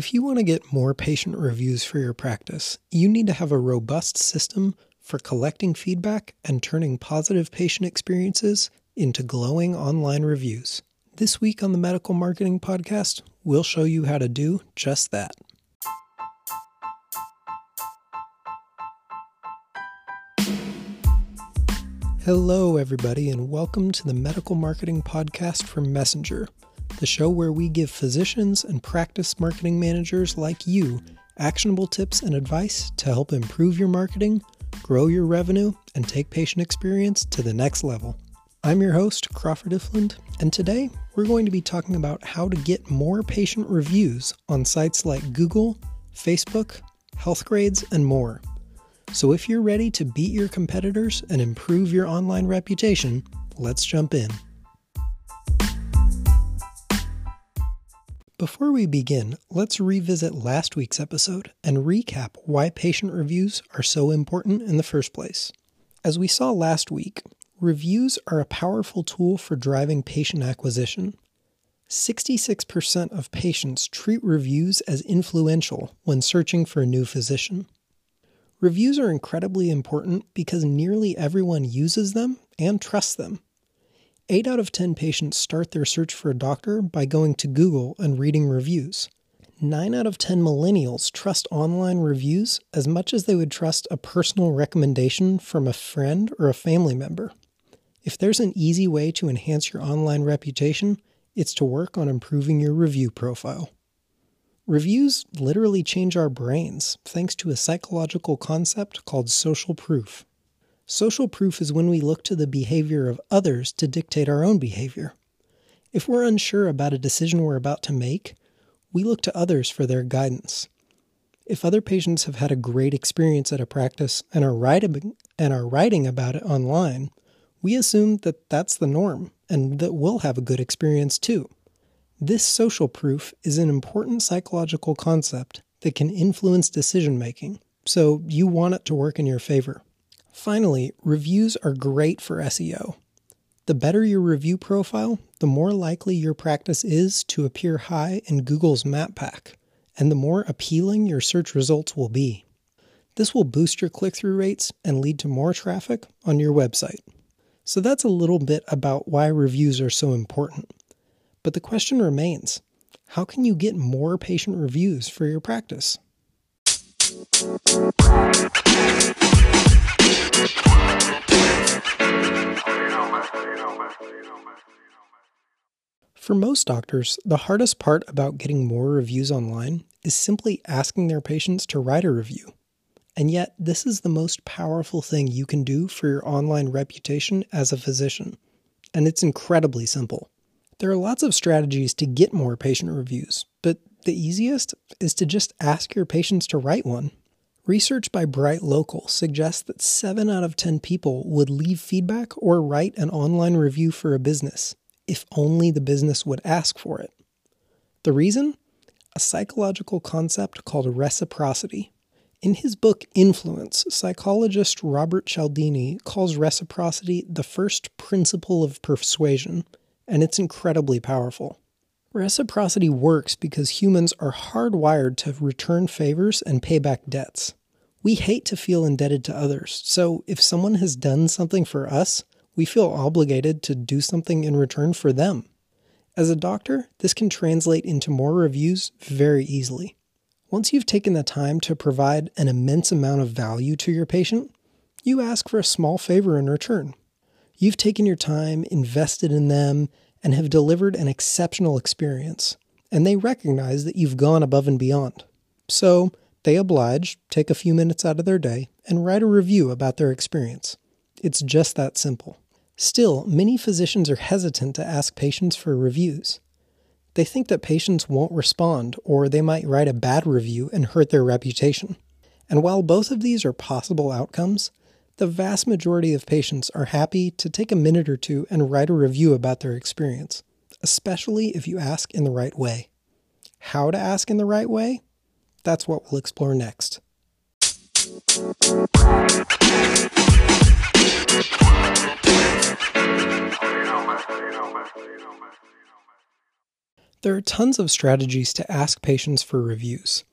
If you want to get more patient reviews for your practice, you need to have a robust system for collecting feedback and turning positive patient experiences into glowing online reviews. This week on the Medical Marketing Podcast, we'll show you how to do just that. Hello, everybody, and welcome to the Medical Marketing Podcast from Messenger the show where we give physicians and practice marketing managers like you actionable tips and advice to help improve your marketing, grow your revenue, and take patient experience to the next level. I'm your host, Crawford Ifland, and today we're going to be talking about how to get more patient reviews on sites like Google, Facebook, Healthgrades, and more. So if you're ready to beat your competitors and improve your online reputation, let's jump in. Before we begin, let's revisit last week's episode and recap why patient reviews are so important in the first place. As we saw last week, reviews are a powerful tool for driving patient acquisition. 66% of patients treat reviews as influential when searching for a new physician. Reviews are incredibly important because nearly everyone uses them and trusts them. 8 out of 10 patients start their search for a doctor by going to Google and reading reviews. 9 out of 10 millennials trust online reviews as much as they would trust a personal recommendation from a friend or a family member. If there's an easy way to enhance your online reputation, it's to work on improving your review profile. Reviews literally change our brains thanks to a psychological concept called social proof. Social proof is when we look to the behavior of others to dictate our own behavior. If we're unsure about a decision we're about to make, we look to others for their guidance. If other patients have had a great experience at a practice and are writing, and are writing about it online, we assume that that's the norm and that we'll have a good experience too. This social proof is an important psychological concept that can influence decision making, so you want it to work in your favor. Finally, reviews are great for SEO. The better your review profile, the more likely your practice is to appear high in Google's map pack, and the more appealing your search results will be. This will boost your click through rates and lead to more traffic on your website. So that's a little bit about why reviews are so important. But the question remains how can you get more patient reviews for your practice? For most doctors, the hardest part about getting more reviews online is simply asking their patients to write a review. And yet, this is the most powerful thing you can do for your online reputation as a physician. And it's incredibly simple. There are lots of strategies to get more patient reviews, but the easiest is to just ask your patients to write one. Research by BrightLocal suggests that 7 out of 10 people would leave feedback or write an online review for a business if only the business would ask for it. The reason? A psychological concept called reciprocity. In his book Influence, psychologist Robert Cialdini calls reciprocity the first principle of persuasion, and it's incredibly powerful. Reciprocity works because humans are hardwired to return favors and pay back debts. We hate to feel indebted to others, so if someone has done something for us, we feel obligated to do something in return for them. As a doctor, this can translate into more reviews very easily. Once you've taken the time to provide an immense amount of value to your patient, you ask for a small favor in return. You've taken your time, invested in them, and have delivered an exceptional experience, and they recognize that you've gone above and beyond. So, they oblige, take a few minutes out of their day, and write a review about their experience. It's just that simple. Still, many physicians are hesitant to ask patients for reviews. They think that patients won't respond, or they might write a bad review and hurt their reputation. And while both of these are possible outcomes, the vast majority of patients are happy to take a minute or two and write a review about their experience, especially if you ask in the right way. How to ask in the right way? That's what we'll explore next. There are tons of strategies to ask patients for reviews.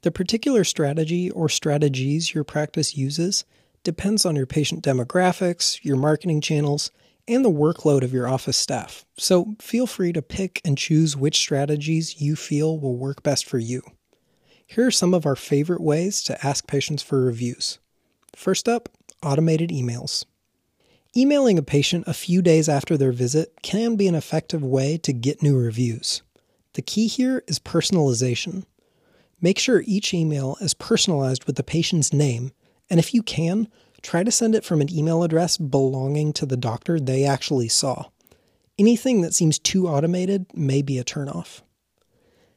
The particular strategy or strategies your practice uses depends on your patient demographics, your marketing channels, and the workload of your office staff. So feel free to pick and choose which strategies you feel will work best for you. Here are some of our favorite ways to ask patients for reviews. First up, automated emails. Emailing a patient a few days after their visit can be an effective way to get new reviews. The key here is personalization. Make sure each email is personalized with the patient's name, and if you can, try to send it from an email address belonging to the doctor they actually saw. Anything that seems too automated may be a turnoff.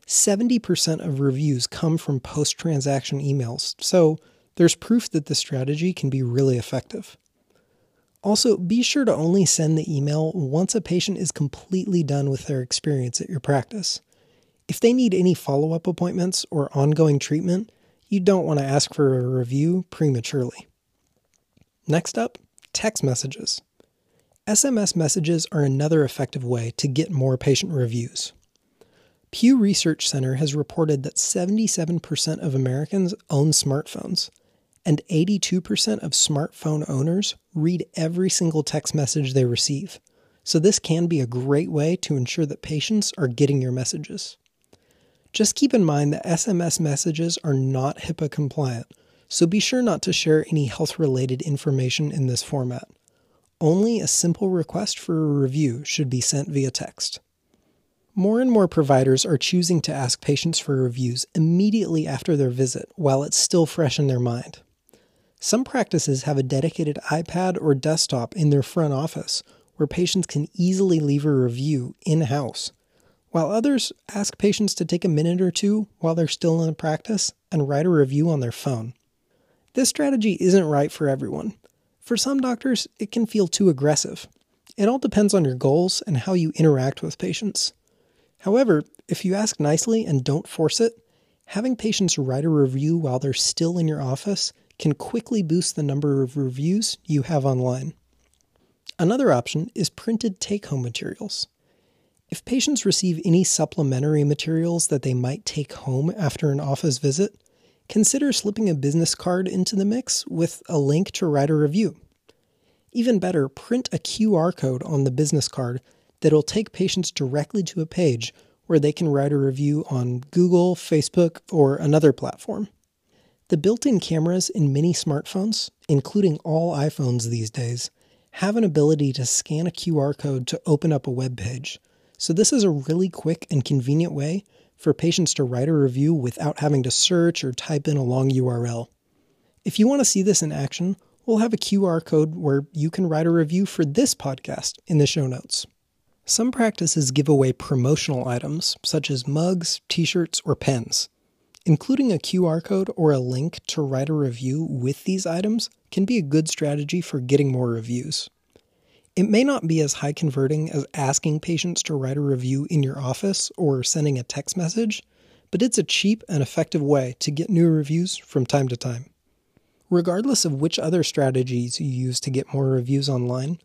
70% of reviews come from post transaction emails, so there's proof that this strategy can be really effective. Also, be sure to only send the email once a patient is completely done with their experience at your practice. If they need any follow up appointments or ongoing treatment, you don't want to ask for a review prematurely. Next up, text messages. SMS messages are another effective way to get more patient reviews. Pew Research Center has reported that 77% of Americans own smartphones, and 82% of smartphone owners read every single text message they receive. So, this can be a great way to ensure that patients are getting your messages. Just keep in mind that SMS messages are not HIPAA compliant, so be sure not to share any health related information in this format. Only a simple request for a review should be sent via text. More and more providers are choosing to ask patients for reviews immediately after their visit while it's still fresh in their mind. Some practices have a dedicated iPad or desktop in their front office where patients can easily leave a review in house while others ask patients to take a minute or two while they're still in the practice and write a review on their phone. This strategy isn't right for everyone. For some doctors, it can feel too aggressive. It all depends on your goals and how you interact with patients. However, if you ask nicely and don't force it, having patients write a review while they're still in your office can quickly boost the number of reviews you have online. Another option is printed take home materials. If patients receive any supplementary materials that they might take home after an office visit, consider slipping a business card into the mix with a link to write a review. Even better, print a QR code on the business card that'll take patients directly to a page where they can write a review on Google, Facebook, or another platform. The built in cameras in many smartphones, including all iPhones these days, have an ability to scan a QR code to open up a web page. So, this is a really quick and convenient way for patients to write a review without having to search or type in a long URL. If you want to see this in action, we'll have a QR code where you can write a review for this podcast in the show notes. Some practices give away promotional items, such as mugs, t shirts, or pens. Including a QR code or a link to write a review with these items can be a good strategy for getting more reviews. It may not be as high converting as asking patients to write a review in your office or sending a text message, but it's a cheap and effective way to get new reviews from time to time. Regardless of which other strategies you use to get more reviews online,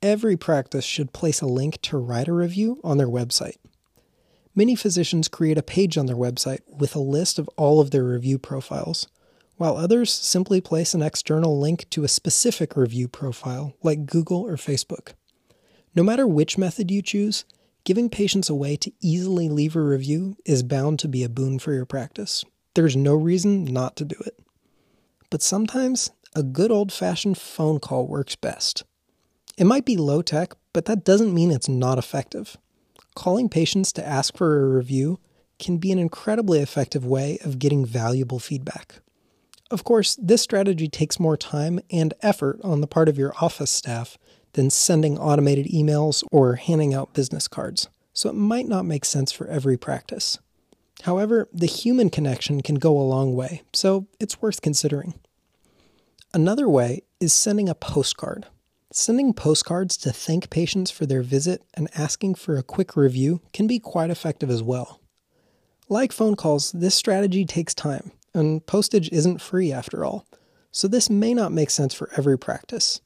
every practice should place a link to write a review on their website. Many physicians create a page on their website with a list of all of their review profiles while others simply place an external link to a specific review profile, like Google or Facebook. No matter which method you choose, giving patients a way to easily leave a review is bound to be a boon for your practice. There's no reason not to do it. But sometimes a good old fashioned phone call works best. It might be low tech, but that doesn't mean it's not effective. Calling patients to ask for a review can be an incredibly effective way of getting valuable feedback. Of course, this strategy takes more time and effort on the part of your office staff than sending automated emails or handing out business cards, so it might not make sense for every practice. However, the human connection can go a long way, so it's worth considering. Another way is sending a postcard. Sending postcards to thank patients for their visit and asking for a quick review can be quite effective as well. Like phone calls, this strategy takes time, and postage isn't free after all, so this may not make sense for every practice.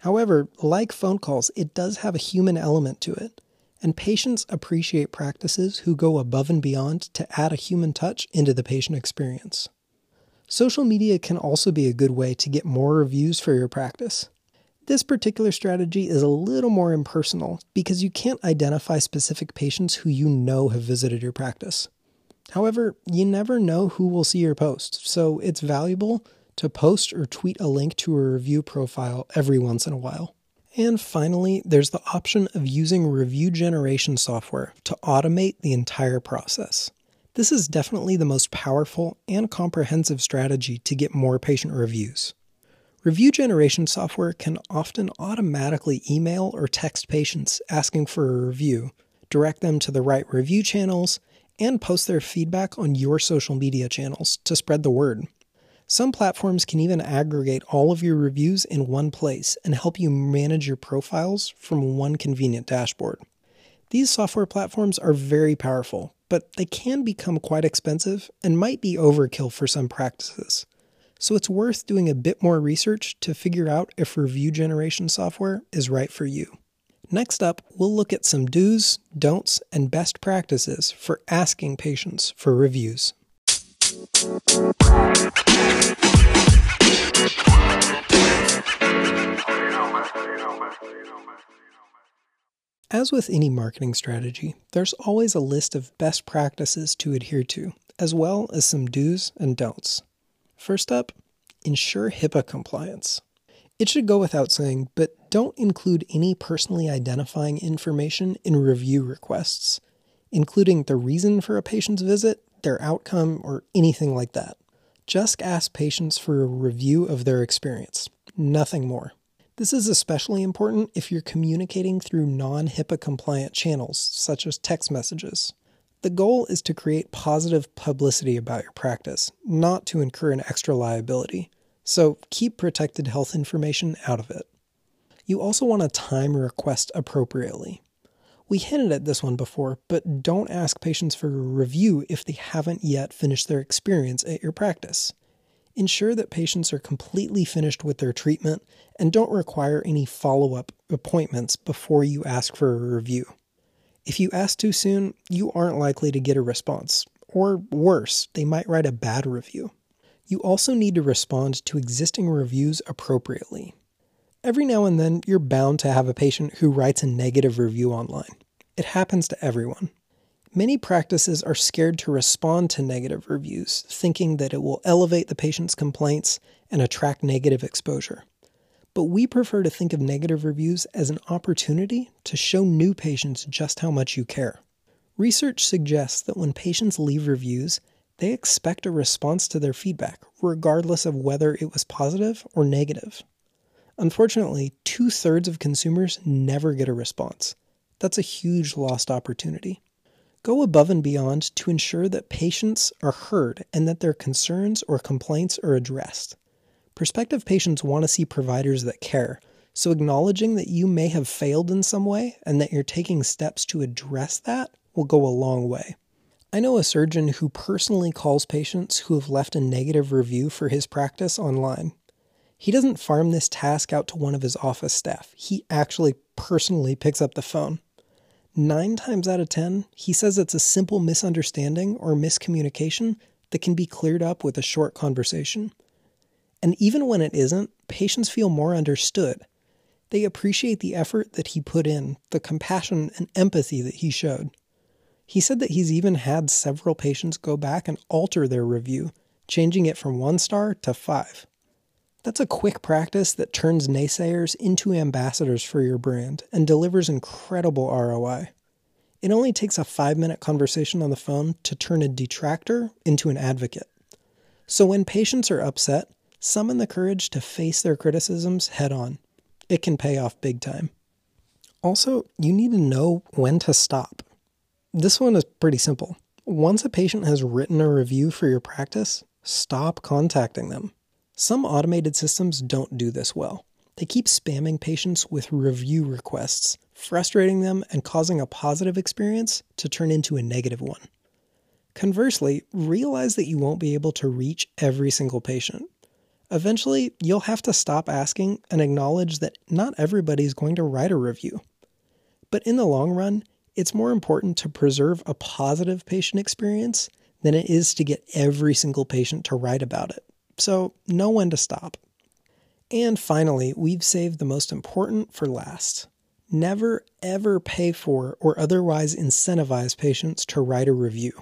However, like phone calls, it does have a human element to it, and patients appreciate practices who go above and beyond to add a human touch into the patient experience. Social media can also be a good way to get more reviews for your practice. This particular strategy is a little more impersonal because you can't identify specific patients who you know have visited your practice. However, you never know who will see your post, so it's valuable to post or tweet a link to a review profile every once in a while. And finally, there's the option of using review generation software to automate the entire process. This is definitely the most powerful and comprehensive strategy to get more patient reviews. Review generation software can often automatically email or text patients asking for a review, direct them to the right review channels, and post their feedback on your social media channels to spread the word. Some platforms can even aggregate all of your reviews in one place and help you manage your profiles from one convenient dashboard. These software platforms are very powerful, but they can become quite expensive and might be overkill for some practices. So it's worth doing a bit more research to figure out if review generation software is right for you. Next up, we'll look at some do's, don'ts, and best practices for asking patients for reviews. As with any marketing strategy, there's always a list of best practices to adhere to, as well as some do's and don'ts. First up, ensure HIPAA compliance. It should go without saying, but don't include any personally identifying information in review requests, including the reason for a patient's visit their outcome, or anything like that. Just ask patients for a review of their experience, nothing more. This is especially important if you're communicating through non HIPAA compliant channels, such as text messages. The goal is to create positive publicity about your practice, not to incur an extra liability. So keep protected health information out of it. You also want to time request appropriately. We hinted at this one before, but don't ask patients for a review if they haven't yet finished their experience at your practice. Ensure that patients are completely finished with their treatment and don't require any follow up appointments before you ask for a review. If you ask too soon, you aren't likely to get a response, or worse, they might write a bad review. You also need to respond to existing reviews appropriately. Every now and then, you're bound to have a patient who writes a negative review online. It happens to everyone. Many practices are scared to respond to negative reviews, thinking that it will elevate the patient's complaints and attract negative exposure. But we prefer to think of negative reviews as an opportunity to show new patients just how much you care. Research suggests that when patients leave reviews, they expect a response to their feedback, regardless of whether it was positive or negative. Unfortunately, two thirds of consumers never get a response. That's a huge lost opportunity. Go above and beyond to ensure that patients are heard and that their concerns or complaints are addressed. Prospective patients want to see providers that care, so acknowledging that you may have failed in some way and that you're taking steps to address that will go a long way. I know a surgeon who personally calls patients who have left a negative review for his practice online. He doesn't farm this task out to one of his office staff. He actually personally picks up the phone. Nine times out of ten, he says it's a simple misunderstanding or miscommunication that can be cleared up with a short conversation. And even when it isn't, patients feel more understood. They appreciate the effort that he put in, the compassion and empathy that he showed. He said that he's even had several patients go back and alter their review, changing it from one star to five. That's a quick practice that turns naysayers into ambassadors for your brand and delivers incredible ROI. It only takes a five minute conversation on the phone to turn a detractor into an advocate. So when patients are upset, summon the courage to face their criticisms head on. It can pay off big time. Also, you need to know when to stop. This one is pretty simple. Once a patient has written a review for your practice, stop contacting them. Some automated systems don't do this well. They keep spamming patients with review requests, frustrating them and causing a positive experience to turn into a negative one. Conversely, realize that you won't be able to reach every single patient. Eventually, you'll have to stop asking and acknowledge that not everybody is going to write a review. But in the long run, It's more important to preserve a positive patient experience than it is to get every single patient to write about it. So, know when to stop. And finally, we've saved the most important for last. Never ever pay for or otherwise incentivize patients to write a review.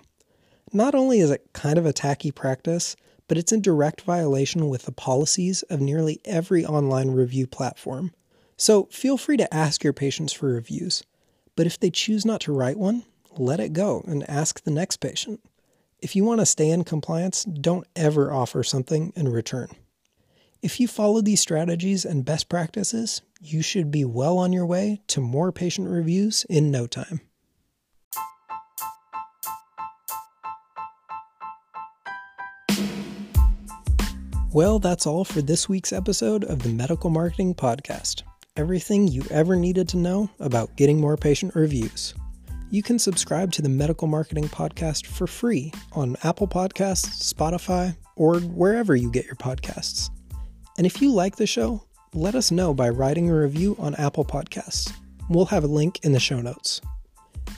Not only is it kind of a tacky practice, but it's in direct violation with the policies of nearly every online review platform. So feel free to ask your patients for reviews, but if they choose not to write one, let it go and ask the next patient. If you want to stay in compliance, don't ever offer something in return. If you follow these strategies and best practices, you should be well on your way to more patient reviews in no time. Well, that's all for this week's episode of the Medical Marketing Podcast. Everything you ever needed to know about getting more patient reviews. You can subscribe to the Medical Marketing Podcast for free on Apple Podcasts, Spotify, or wherever you get your podcasts. And if you like the show, let us know by writing a review on Apple Podcasts. We'll have a link in the show notes.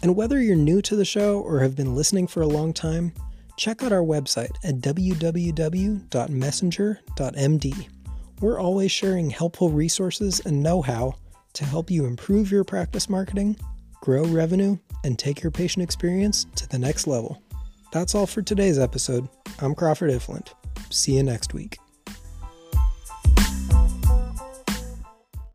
And whether you're new to the show or have been listening for a long time, check out our website at www.messenger.md. We're always sharing helpful resources and know how to help you improve your practice marketing, grow revenue, and take your patient experience to the next level. That's all for today's episode. I'm Crawford Ifland. See you next week.